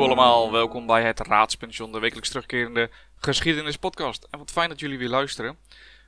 Hallo allemaal, welkom bij het Raadspension, de wekelijks terugkerende geschiedenispodcast. En wat fijn dat jullie weer luisteren.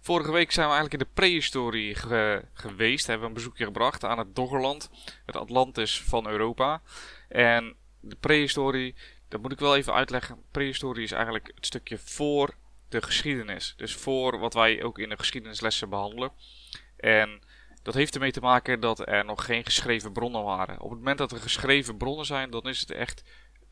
Vorige week zijn we eigenlijk in de prehistorie ge geweest, hebben we een bezoekje gebracht aan het Doggerland, het Atlantis van Europa. En de prehistorie, dat moet ik wel even uitleggen, prehistorie is eigenlijk het stukje voor de geschiedenis. Dus voor wat wij ook in de geschiedenislessen behandelen. En dat heeft ermee te maken dat er nog geen geschreven bronnen waren. Op het moment dat er geschreven bronnen zijn, dan is het echt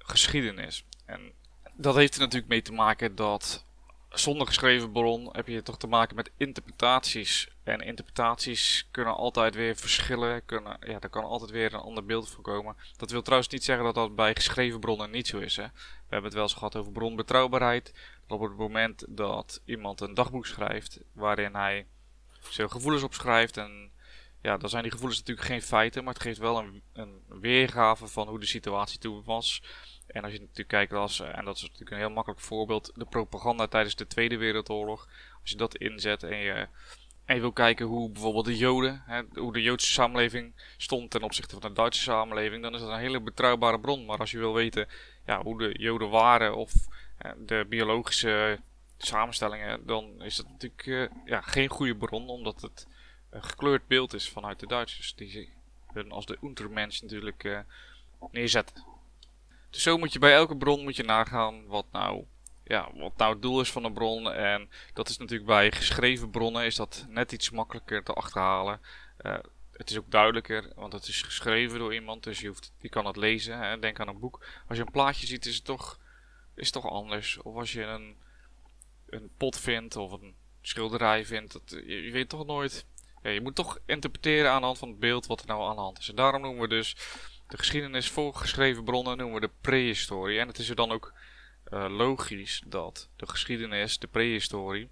geschiedenis. En dat heeft er natuurlijk mee te maken dat zonder geschreven bron heb je toch te maken met interpretaties. En interpretaties kunnen altijd weer verschillen. Kunnen, ja, daar kan altijd weer een ander beeld van komen. Dat wil trouwens niet zeggen dat dat bij geschreven bronnen niet zo is. Hè. We hebben het wel eens gehad over bronbetrouwbaarheid. op het moment dat iemand een dagboek schrijft waarin hij zijn gevoelens opschrijft en ja, dan zijn die gevoelens natuurlijk geen feiten, maar het geeft wel een, een weergave van hoe de situatie toen was. En als je natuurlijk kijkt als, eh, en dat is natuurlijk een heel makkelijk voorbeeld, de propaganda tijdens de Tweede Wereldoorlog. Als je dat inzet en je, en je wil kijken hoe bijvoorbeeld de Joden, hè, hoe de Joodse samenleving stond ten opzichte van de Duitse samenleving, dan is dat een hele betrouwbare bron. Maar als je wil weten ja, hoe de Joden waren of hè, de biologische samenstellingen, dan is dat natuurlijk uh, ja, geen goede bron, omdat het een gekleurd beeld is vanuit de Duitsers. Die hun als de Untermensch natuurlijk uh, neerzetten. Dus zo moet je bij elke bron moet je nagaan wat nou, ja, wat nou het doel is van een bron. En dat is natuurlijk bij geschreven bronnen is dat net iets makkelijker te achterhalen. Uh, het is ook duidelijker, want het is geschreven door iemand, dus je, hoeft, je kan het lezen. Denk aan een boek. Als je een plaatje ziet, is het toch, is het toch anders. Of als je een, een pot vindt of een schilderij vindt, dat, je weet toch nooit je moet toch interpreteren aan de hand van het beeld wat er nou aan de hand is. En daarom noemen we dus de geschiedenis voor geschreven bronnen noemen we de prehistorie. En het is er dan ook uh, logisch dat de geschiedenis, de prehistorie,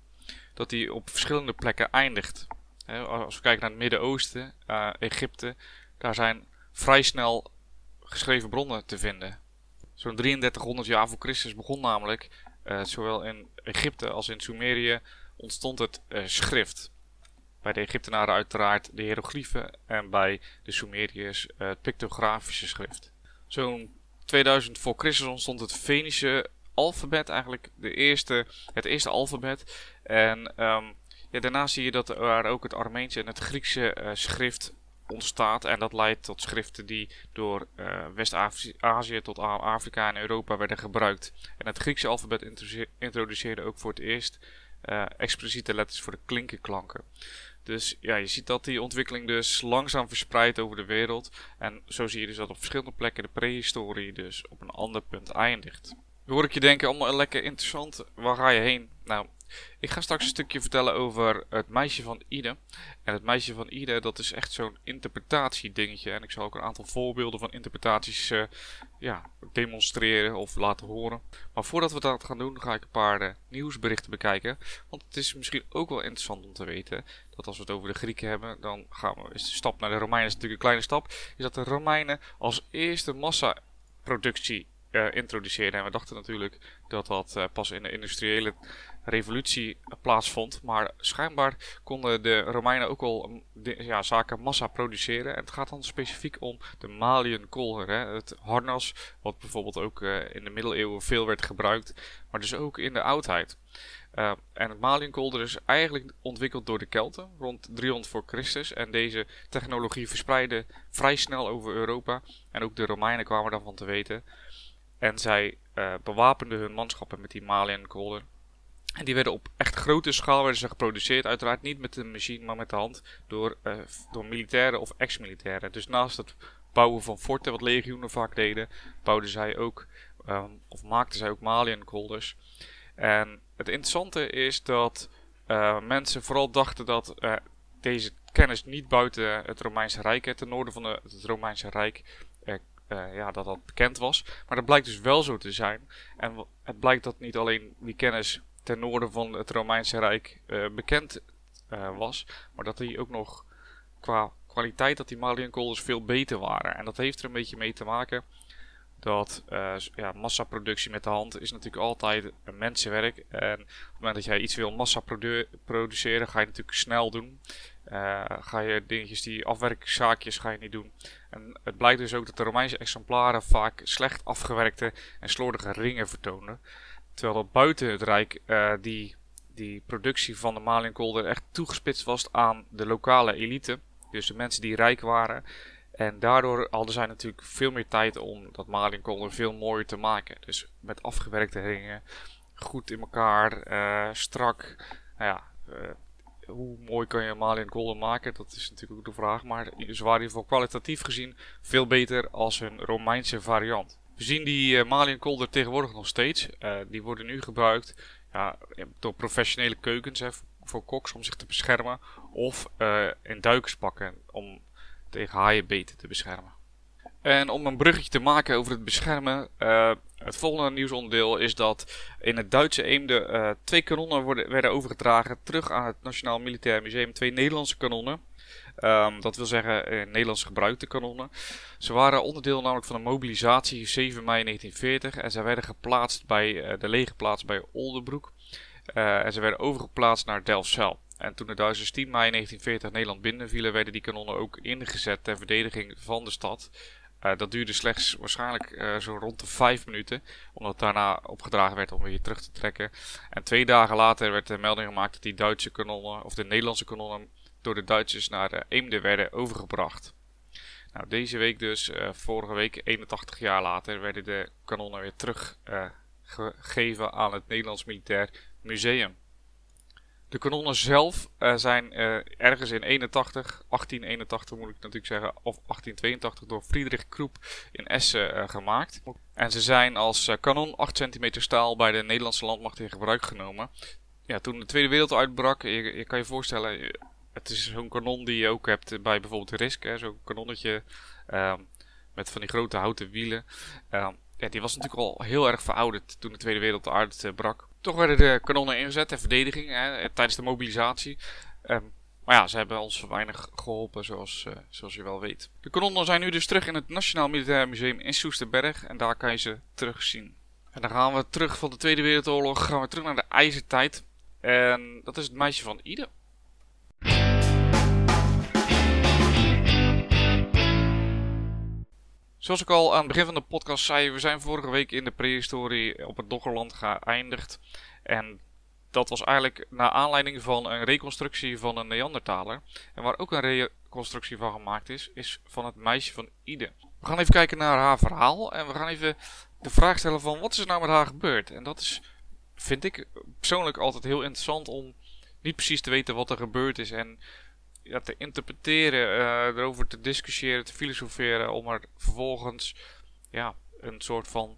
dat die op verschillende plekken eindigt. als we kijken naar het Midden-Oosten, uh, Egypte, daar zijn vrij snel geschreven bronnen te vinden. Zo'n 3300 jaar voor Christus begon namelijk, uh, zowel in Egypte als in Sumerië, ontstond het schrift. Bij de Egyptenaren uiteraard de hieroglyphen en bij de Sumeriërs eh, het pictografische schrift. Zo'n 2000 voor Christus ontstond het Venische alfabet, eigenlijk de eerste, het eerste alfabet. En ja, daarna zie je dat er ook het Armeense en het Griekse uh, schrift ontstaat. En dat leidt tot schriften die door uh, West-Azië tot Afrika en Europa werden gebruikt. En het Griekse alfabet introduceerde ook voor het eerst uh, expliciete letters voor de klinkenklanken. Dus ja, je ziet dat die ontwikkeling dus langzaam verspreidt over de wereld. En zo zie je dus dat op verschillende plekken de prehistorie dus op een ander punt eindigt. Hoor ik je denken, allemaal lekker interessant. Waar ga je heen? Nou, ik ga straks een stukje vertellen over het meisje van Ide. En het meisje van Ide, dat is echt zo'n interpretatiedingetje. En ik zal ook een aantal voorbeelden van interpretaties uh, ja, demonstreren of laten horen. Maar voordat we dat gaan doen, ga ik een paar uh, nieuwsberichten bekijken. Want het is misschien ook wel interessant om te weten dat als we het over de Grieken hebben, dan gaan we, de stap naar de Romeinen is natuurlijk een kleine stap. Is dat de Romeinen als eerste massaproductie uh, introduceerden. En we dachten natuurlijk dat dat pas in de industriële revolutie plaatsvond. Maar schijnbaar konden de Romeinen ook al ja, zaken massa produceren. En het gaat dan specifiek om de maliënkolder. Het harnas, wat bijvoorbeeld ook uh, in de middeleeuwen veel werd gebruikt. Maar dus ook in de oudheid. Uh, en het maliënkolder is eigenlijk ontwikkeld door de Kelten rond 300 voor Christus. En deze technologie verspreidde vrij snel over Europa. En ook de Romeinen kwamen daarvan te weten. En zij uh, bewapenden hun manschappen met die maliënkolder. En die werden op echt grote schaal werden ze geproduceerd. Uiteraard niet met de machine, maar met de hand. Door, uh, door militairen of ex-militairen. Dus naast het bouwen van forten, wat legioenen vaak deden, bouwden zij ook, um, of maakten zij ook maliënkolders. En het interessante is dat uh, mensen vooral dachten dat uh, deze kennis niet buiten het Romeinse Rijk, ten noorden van het Romeinse Rijk, ja, dat dat bekend was. Maar dat blijkt dus wel zo te zijn. En het blijkt dat niet alleen die kennis ten noorden van het Romeinse Rijk uh, bekend uh, was. Maar dat die ook nog qua kwaliteit, dat die Maliënkolders veel beter waren. En dat heeft er een beetje mee te maken dat uh, ja, massaproductie met de hand is natuurlijk altijd een mensenwerk. En op het moment dat jij iets wil massa produ produceren, ga je natuurlijk snel doen. eh, ga je dingetjes die afwerkingszaakjes ga je niet doen. En het blijkt dus ook dat de Romeinse exemplaren vaak slecht afgewerkte en slordige ringen vertoonden. Terwijl buiten het Rijk uh, die, die productie van de Malienkolder echt toegespitst was aan de lokale elite. Dus de mensen die rijk waren. En daardoor hadden zij natuurlijk veel meer tijd om dat Malienkolder veel mooier te maken. Dus met afgewerkte ringen, goed in elkaar, uh, strak. Nou ja, hoe mooi kan je een maken? Dat is natuurlijk ook de vraag. Maar ze waren in kwalitatief gezien veel beter als een Romeinse variant. We zien die uh, Malian Golden tegenwoordig nog steeds. Uh, die worden nu gebruikt ja, door professionele keukens voor koks om zich te beschermen. Of uh, in duikerspakken om tegen haaienbeten te beschermen. En om een bruggetje te maken over het beschermen. Het volgende nieuwsonderdeel is dat in het Duitse Eemde twee kanonnen worden, werden overgedragen terug aan het Nationaal Militair Museum. Twee Nederlandse kanonnen. Um, dat wil zeggen uh, Nederlands gebruikte kanonnen. Ze waren onderdeel namelijk van een mobilisatie 7 mei 1940 en ze werden geplaatst bij de lege plaats bij Oldenbroek. en ze werden overgeplaatst naar Delfzijl. En toen de Duitsers 10 mei 1940 Nederland binnenvielen, werden die kanonnen ook ingezet ter verdediging van de stad. Uh, dat duurde slechts waarschijnlijk uh, zo rond de vijf minuten. Omdat daarna opgedragen werd om weer terug te trekken. En twee dagen later werd de melding gemaakt dat die Duitse kanonnen, of de Nederlandse kanonnen, door de Duitsers naar uh, Eemde werden overgebracht. Nou, deze week dus, vorige week, 81 jaar later, werden de kanonnen weer teruggegeven aan het Nederlands Militair Museum. De kanonnen zelf zijn ergens in 81, 1881 moet ik natuurlijk zeggen, of 1882 door Friedrich Kroep in Essen gemaakt. En ze zijn als kanon 8 cm staal bij de Nederlandse landmacht in gebruik genomen. Ja, toen de Tweede Wereldoorlog uitbrak, je kan je voorstellen, het is zo'n kanon die je ook hebt bij bijvoorbeeld Risk, zo'n kanonnetje ehm, met van die grote houten wielen. Ehm, die was natuurlijk al heel erg verouderd toen de Tweede Wereldoorlog uitbrak. Toch werden de kanonnen ingezet ter verdediging hè, tijdens de mobilisatie. Um, maar ja, ze hebben ons weinig geholpen, zoals, uh, zoals je wel weet. De kanonnen zijn nu dus terug in het Nationaal Militair Museum in Soesterberg. En daar kan je ze terugzien. En dan gaan we terug van de Tweede Wereldoorlog, gaan we terug naar de ijzertijd. En dat is het meisje van Ide. Zoals ik al aan het begin van de podcast zei, we zijn vorige week in de prehistorie op het Doggerland geëindigd. En dat was eigenlijk naar aanleiding van een reconstructie van een Neandertaler. En waar ook een reconstructie van gemaakt is, is van het meisje van Ide. We gaan even kijken naar haar verhaal en we gaan even de vraag stellen van wat is er nou met haar gebeurd? En dat is, vind ik persoonlijk altijd heel interessant om niet precies te weten wat er gebeurd is en te interpreteren, uh, erover te discussiëren, te filosoferen, om er vervolgens ja, een soort van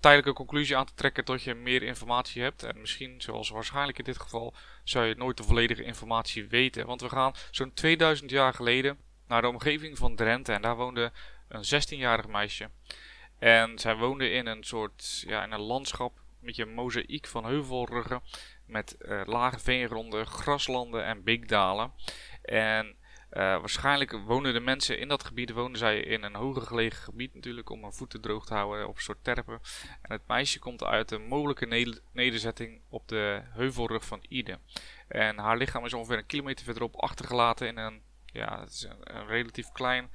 tijdelijke conclusie aan te trekken tot je meer informatie hebt. En misschien, zoals waarschijnlijk in dit geval, zou je nooit de volledige informatie weten. Want we gaan zo'n 2000 jaar geleden naar de omgeving van Drenthe en daar woonde een 16-jarig meisje. En zij woonde in een soort, ja, in een landschap met je mozaïek van heuvelruggen met uh, lage veengronden, graslanden en beekdalen. En uh, waarschijnlijk wonen de mensen in dat gebied, wonen zij in een hoger gelegen gebied natuurlijk, om hun voeten droog te houden op een soort terpen. En het meisje komt uit een mogelijke nederzetting op de heuvelrug van Ide. En haar lichaam is ongeveer een kilometer verderop achtergelaten in een, ja, het is een, relatief klein,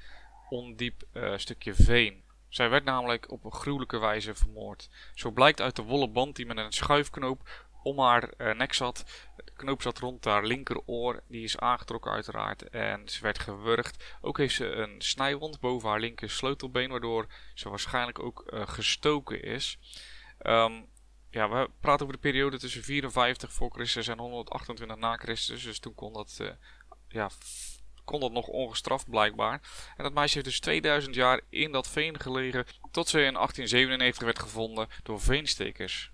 ondiep uh, stukje veen. Zij werd namelijk op een gruwelijke wijze vermoord. Zo blijkt uit de wollen band die met een schuifknoop om haar uh, nek zat. De knoop zat rond haar linkeroor. Die is aangetrokken uiteraard. En ze werd gewurgd. Ook heeft ze een snijwond boven haar linker sleutelbeen. Waardoor ze waarschijnlijk ook uh, gestoken is. Um, ja, we praten over de periode tussen 54 voor Christus en 128 na Christus. Dus toen kon dat, uh, ja, kon dat nog ongestraft blijkbaar. En dat meisje heeft dus 2000 jaar in dat veen gelegen. Tot ze in 1897 werd gevonden door veenstekers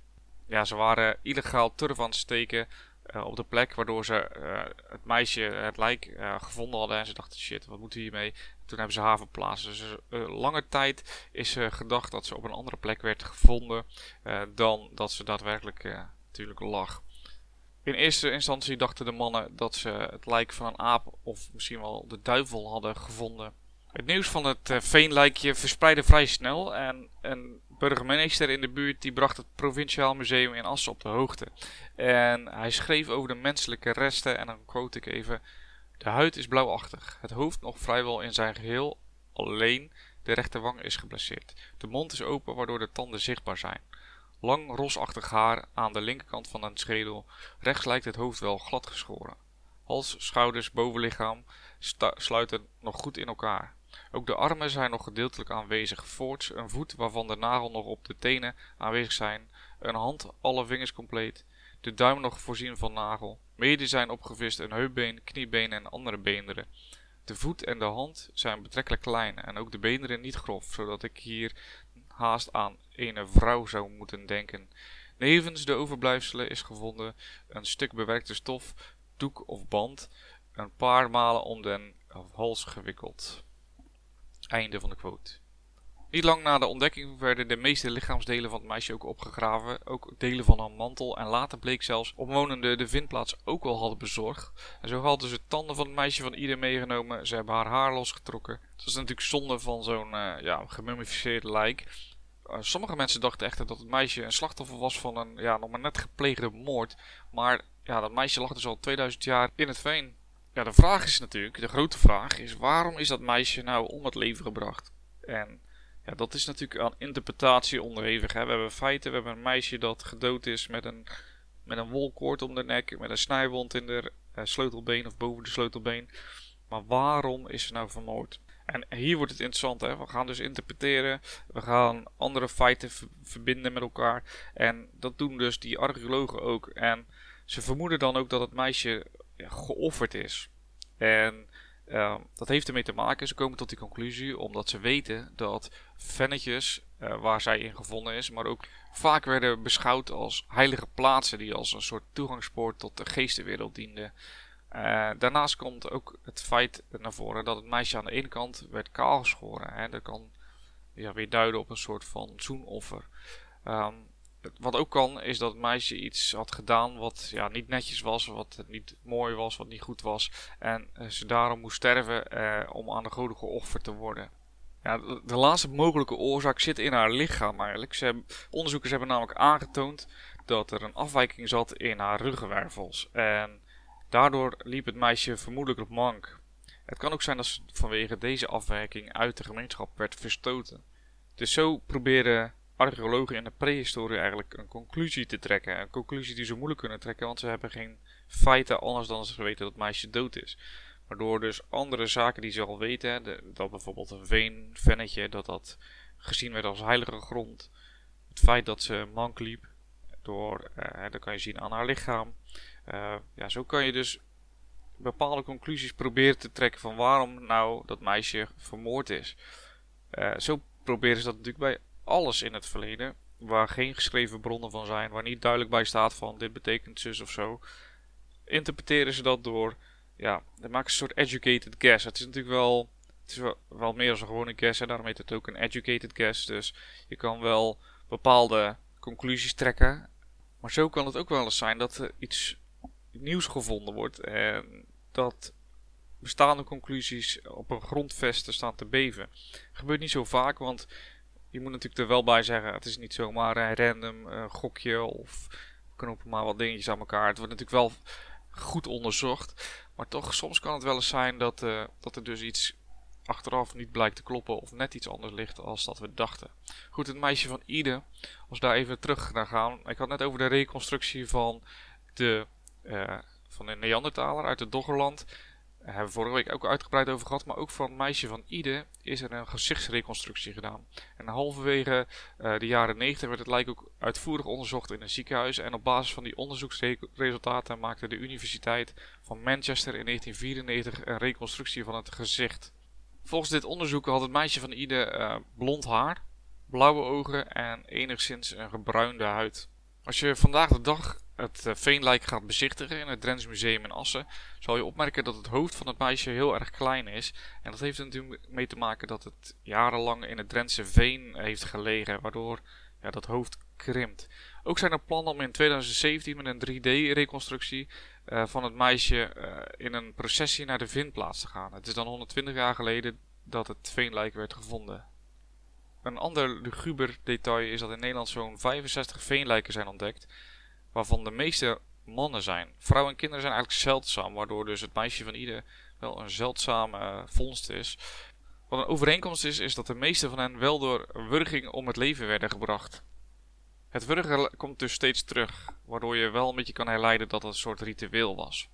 ja, ze waren illegaal turf aan het steken uh, op de plek, waardoor ze uh, het meisje, het lijk, gevonden hadden. En ze dachten, shit, wat moeten we hiermee? Toen hebben ze haar verplaatst. Dus lange tijd is gedacht dat ze op een andere plek werd gevonden dan dat ze daadwerkelijk natuurlijk lag. In eerste instantie dachten de mannen dat ze het lijk van een aap of misschien wel de duivel hadden gevonden. Het nieuws van het veenlijkje verspreidde vrij snel en een burgemeester in de buurt die bracht het Provinciaal Museum in Assen op de hoogte. En hij schreef over de menselijke resten, en dan quote ik even. De huid is blauwachtig, het hoofd nog vrijwel in zijn geheel, alleen de rechterwang is geblesseerd. De mond is open waardoor de tanden zichtbaar zijn. Lang rosachtig haar aan de linkerkant van een schedel, rechts lijkt het hoofd wel glad geschoren. Hals, schouders, bovenlichaam sluiten nog goed in elkaar. Ook de armen zijn nog gedeeltelijk aanwezig. Voorts een voet waarvan de nagel nog op de tenen aanwezig zijn. Een hand, alle vingers compleet. De duim nog voorzien van nagel. Mede zijn opgevist een heupbeen, kniebeen en andere beenderen. De voet en de hand zijn betrekkelijk klein en ook de beenderen niet grof, zodat ik hier haast aan een vrouw zou moeten denken. Nevens de overblijfselen is gevonden een stuk bewerkte stof, doek of band, een paar malen om den hals gewikkeld. Einde van de quote. Niet lang na de ontdekking werden de meeste lichaamsdelen van het meisje ook opgegraven, ook delen van haar mantel en later bleek zelfs omwonenden de vindplaats ook al hadden bezorgd. En zo hadden ze tanden van het meisje van ieder meegenomen, ze hebben haar haar losgetrokken. Het was natuurlijk zonde van zo'n uh, ja, gemummificeerde lijk. Uh, sommige mensen dachten echter dat het meisje een slachtoffer was van een ja, nog maar net gepleegde moord, maar ja, dat meisje lag dus al 2000 jaar in het veen. Ja, de vraag is natuurlijk, de grote vraag is, waarom is dat meisje nou om het leven gebracht? En ja, dat is natuurlijk aan interpretatie onderhevig. Hè. We hebben feiten, we hebben een meisje dat gedood is met een, met een wolkoord om de nek, met een snijwond in de uh, sleutelbeen of boven de sleutelbeen. Maar waarom is ze nou vermoord? En hier wordt het interessant, hè? we gaan dus interpreteren, we gaan andere feiten verbinden met elkaar. En dat doen dus die archeologen ook. En ze vermoeden dan ook dat het meisje geofferd is. En uh, dat heeft ermee te maken, ze komen tot die conclusie omdat ze weten dat vennetjes uh, waar zij in gevonden is, maar ook vaak werden beschouwd als heilige plaatsen die als een soort toegangspoort tot de geestenwereld dienden. Uh, daarnaast komt ook het feit naar voren dat het meisje aan de ene kant werd kaalgeschoren. Hè. Dat kan ja, weer duiden op een soort van zoenoffer. Um, wat ook kan, is dat het meisje iets had gedaan wat ja, niet netjes was, wat niet mooi was, wat niet goed was. En uh, ze daarom moest sterven uh, om aan de goden geofferd te worden. Ja, de, laatste mogelijke oorzaak zit in haar lichaam eigenlijk. Ze onderzoekers hebben namelijk aangetoond dat er een afwijking zat in haar ruggenwervels. En daardoor liep het meisje vermoedelijk op mank. Het kan ook zijn dat ze vanwege deze afwijking uit de gemeenschap werd verstoten. Dus zo proberen archeologen in de prehistorie eigenlijk een conclusie te trekken. Een conclusie die ze moeilijk kunnen trekken, want ze hebben geen feiten anders dan ze weten dat het meisje dood is. Waardoor dus andere zaken die ze al weten, dat bijvoorbeeld een veen, vennetje, dat dat gezien werd als heilige grond. Het feit dat ze mank liep, door, uh, dat kan je zien aan haar lichaam. Uh, ja, zo kan je dus bepaalde conclusies proberen te trekken van waarom nou dat meisje vermoord is. Uh, zo proberen ze dat natuurlijk bij alles in het verleden, waar geen geschreven bronnen van zijn, waar niet duidelijk bij staat van dit betekent zus of zo, interpreteren ze dat door, ja, dat maakt een soort educated guess. Het is natuurlijk wel, het is wel, wel meer dan een gewone guess, en daarom heet het ook een educated guess. Dus je kan wel bepaalde conclusies trekken, maar zo kan het ook wel eens zijn dat er iets nieuws gevonden wordt en dat bestaande conclusies op een grondvesten staan te beven. Dat gebeurt niet zo vaak, want je moet natuurlijk er wel bij zeggen, het is niet zomaar een random uh, gokje of knoppen maar wat dingetjes aan elkaar. Het wordt natuurlijk wel goed onderzocht. Maar toch, soms kan het wel eens zijn dat, uh, dat er dus iets achteraf niet blijkt te kloppen of net iets anders ligt als dat we dachten. Goed, het meisje van Ide, als we daar even terug naar gaan. Ik had net over de reconstructie van de, uh, van de Neandertaler uit het Doggerland hebben we vorige week ook uitgebreid over gehad. Maar ook van het meisje van Ide is er een gezichtsreconstructie gedaan. En halverwege uh, de jaren 90 werd het lijk ook uitvoerig onderzocht in een ziekenhuis. En op basis van die onderzoeksresultaten maakte de Universiteit van Manchester in 1994 een reconstructie van het gezicht. Volgens dit onderzoek had het meisje van Ide uh, blond haar, blauwe ogen en enigszins een gebruinde huid. Als je vandaag de dag het uh, veenlijk gaat bezichtigen in het Drents Museum in Assen, zal je opmerken dat het hoofd van het meisje heel erg klein is. En dat heeft er natuurlijk mee te maken dat het jarenlang in het Drentse veen heeft gelegen, waardoor ja, dat hoofd krimpt. Ook zijn er plannen om in 2017 met een 3D-reconstructie uh, van het meisje uh, in een processie naar de vindplaats te gaan. Het is dan 120 jaar geleden dat het veenlijk werd gevonden. Een ander luguber detail is dat in Nederland zo'n 65 veenlijken zijn ontdekt waarvan de meeste mannen zijn. Vrouwen en kinderen zijn eigenlijk zeldzaam, waardoor dus het meisje van ieder wel een zeldzame vondst is. Wat een overeenkomst is, is dat de meeste van hen wel door wurging om het leven werden gebracht. Het wurgen komt dus steeds terug, waardoor je wel een beetje kan herleiden dat het een soort ritueel was.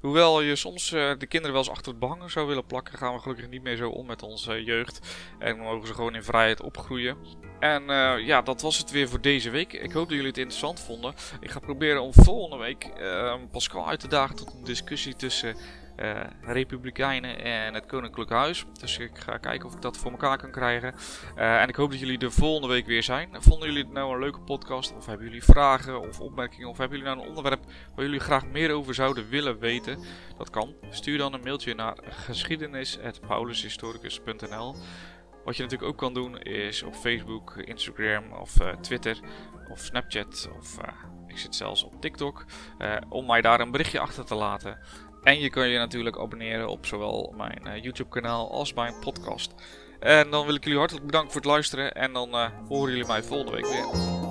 Hoewel je soms uh, de kinderen wel eens achter het behang zou willen plakken, gaan we gelukkig niet meer zo om met onze jeugd. En mogen ze gewoon in vrijheid opgroeien. En uh, ja, dat was het weer voor deze week. Ik hoop dat jullie het interessant vonden. Ik ga proberen om volgende week uh, Pascal uit te dagen tot een discussie tussen uh, Republikeinen en het Koninklijk Huis. Dus ik ga kijken of ik dat voor elkaar kan krijgen. Uh, en ik hoop dat jullie de volgende week weer zijn. Vonden jullie het nou een leuke podcast? Of hebben jullie vragen of opmerkingen? Of hebben jullie nou een onderwerp waar jullie graag meer over zouden willen weten? Dat kan. Stuur dan een mailtje naar geschiedenis.paulushistoricus.nl wat je natuurlijk ook kan doen is op Facebook, Instagram of uh, Twitter of Snapchat of ik zit zelfs op TikTok om mij daar een berichtje achter te laten. En je kan je natuurlijk abonneren op zowel mijn YouTube kanaal als mijn podcast. En dan wil ik jullie hartelijk bedanken voor het luisteren en dan horen jullie mij volgende week weer.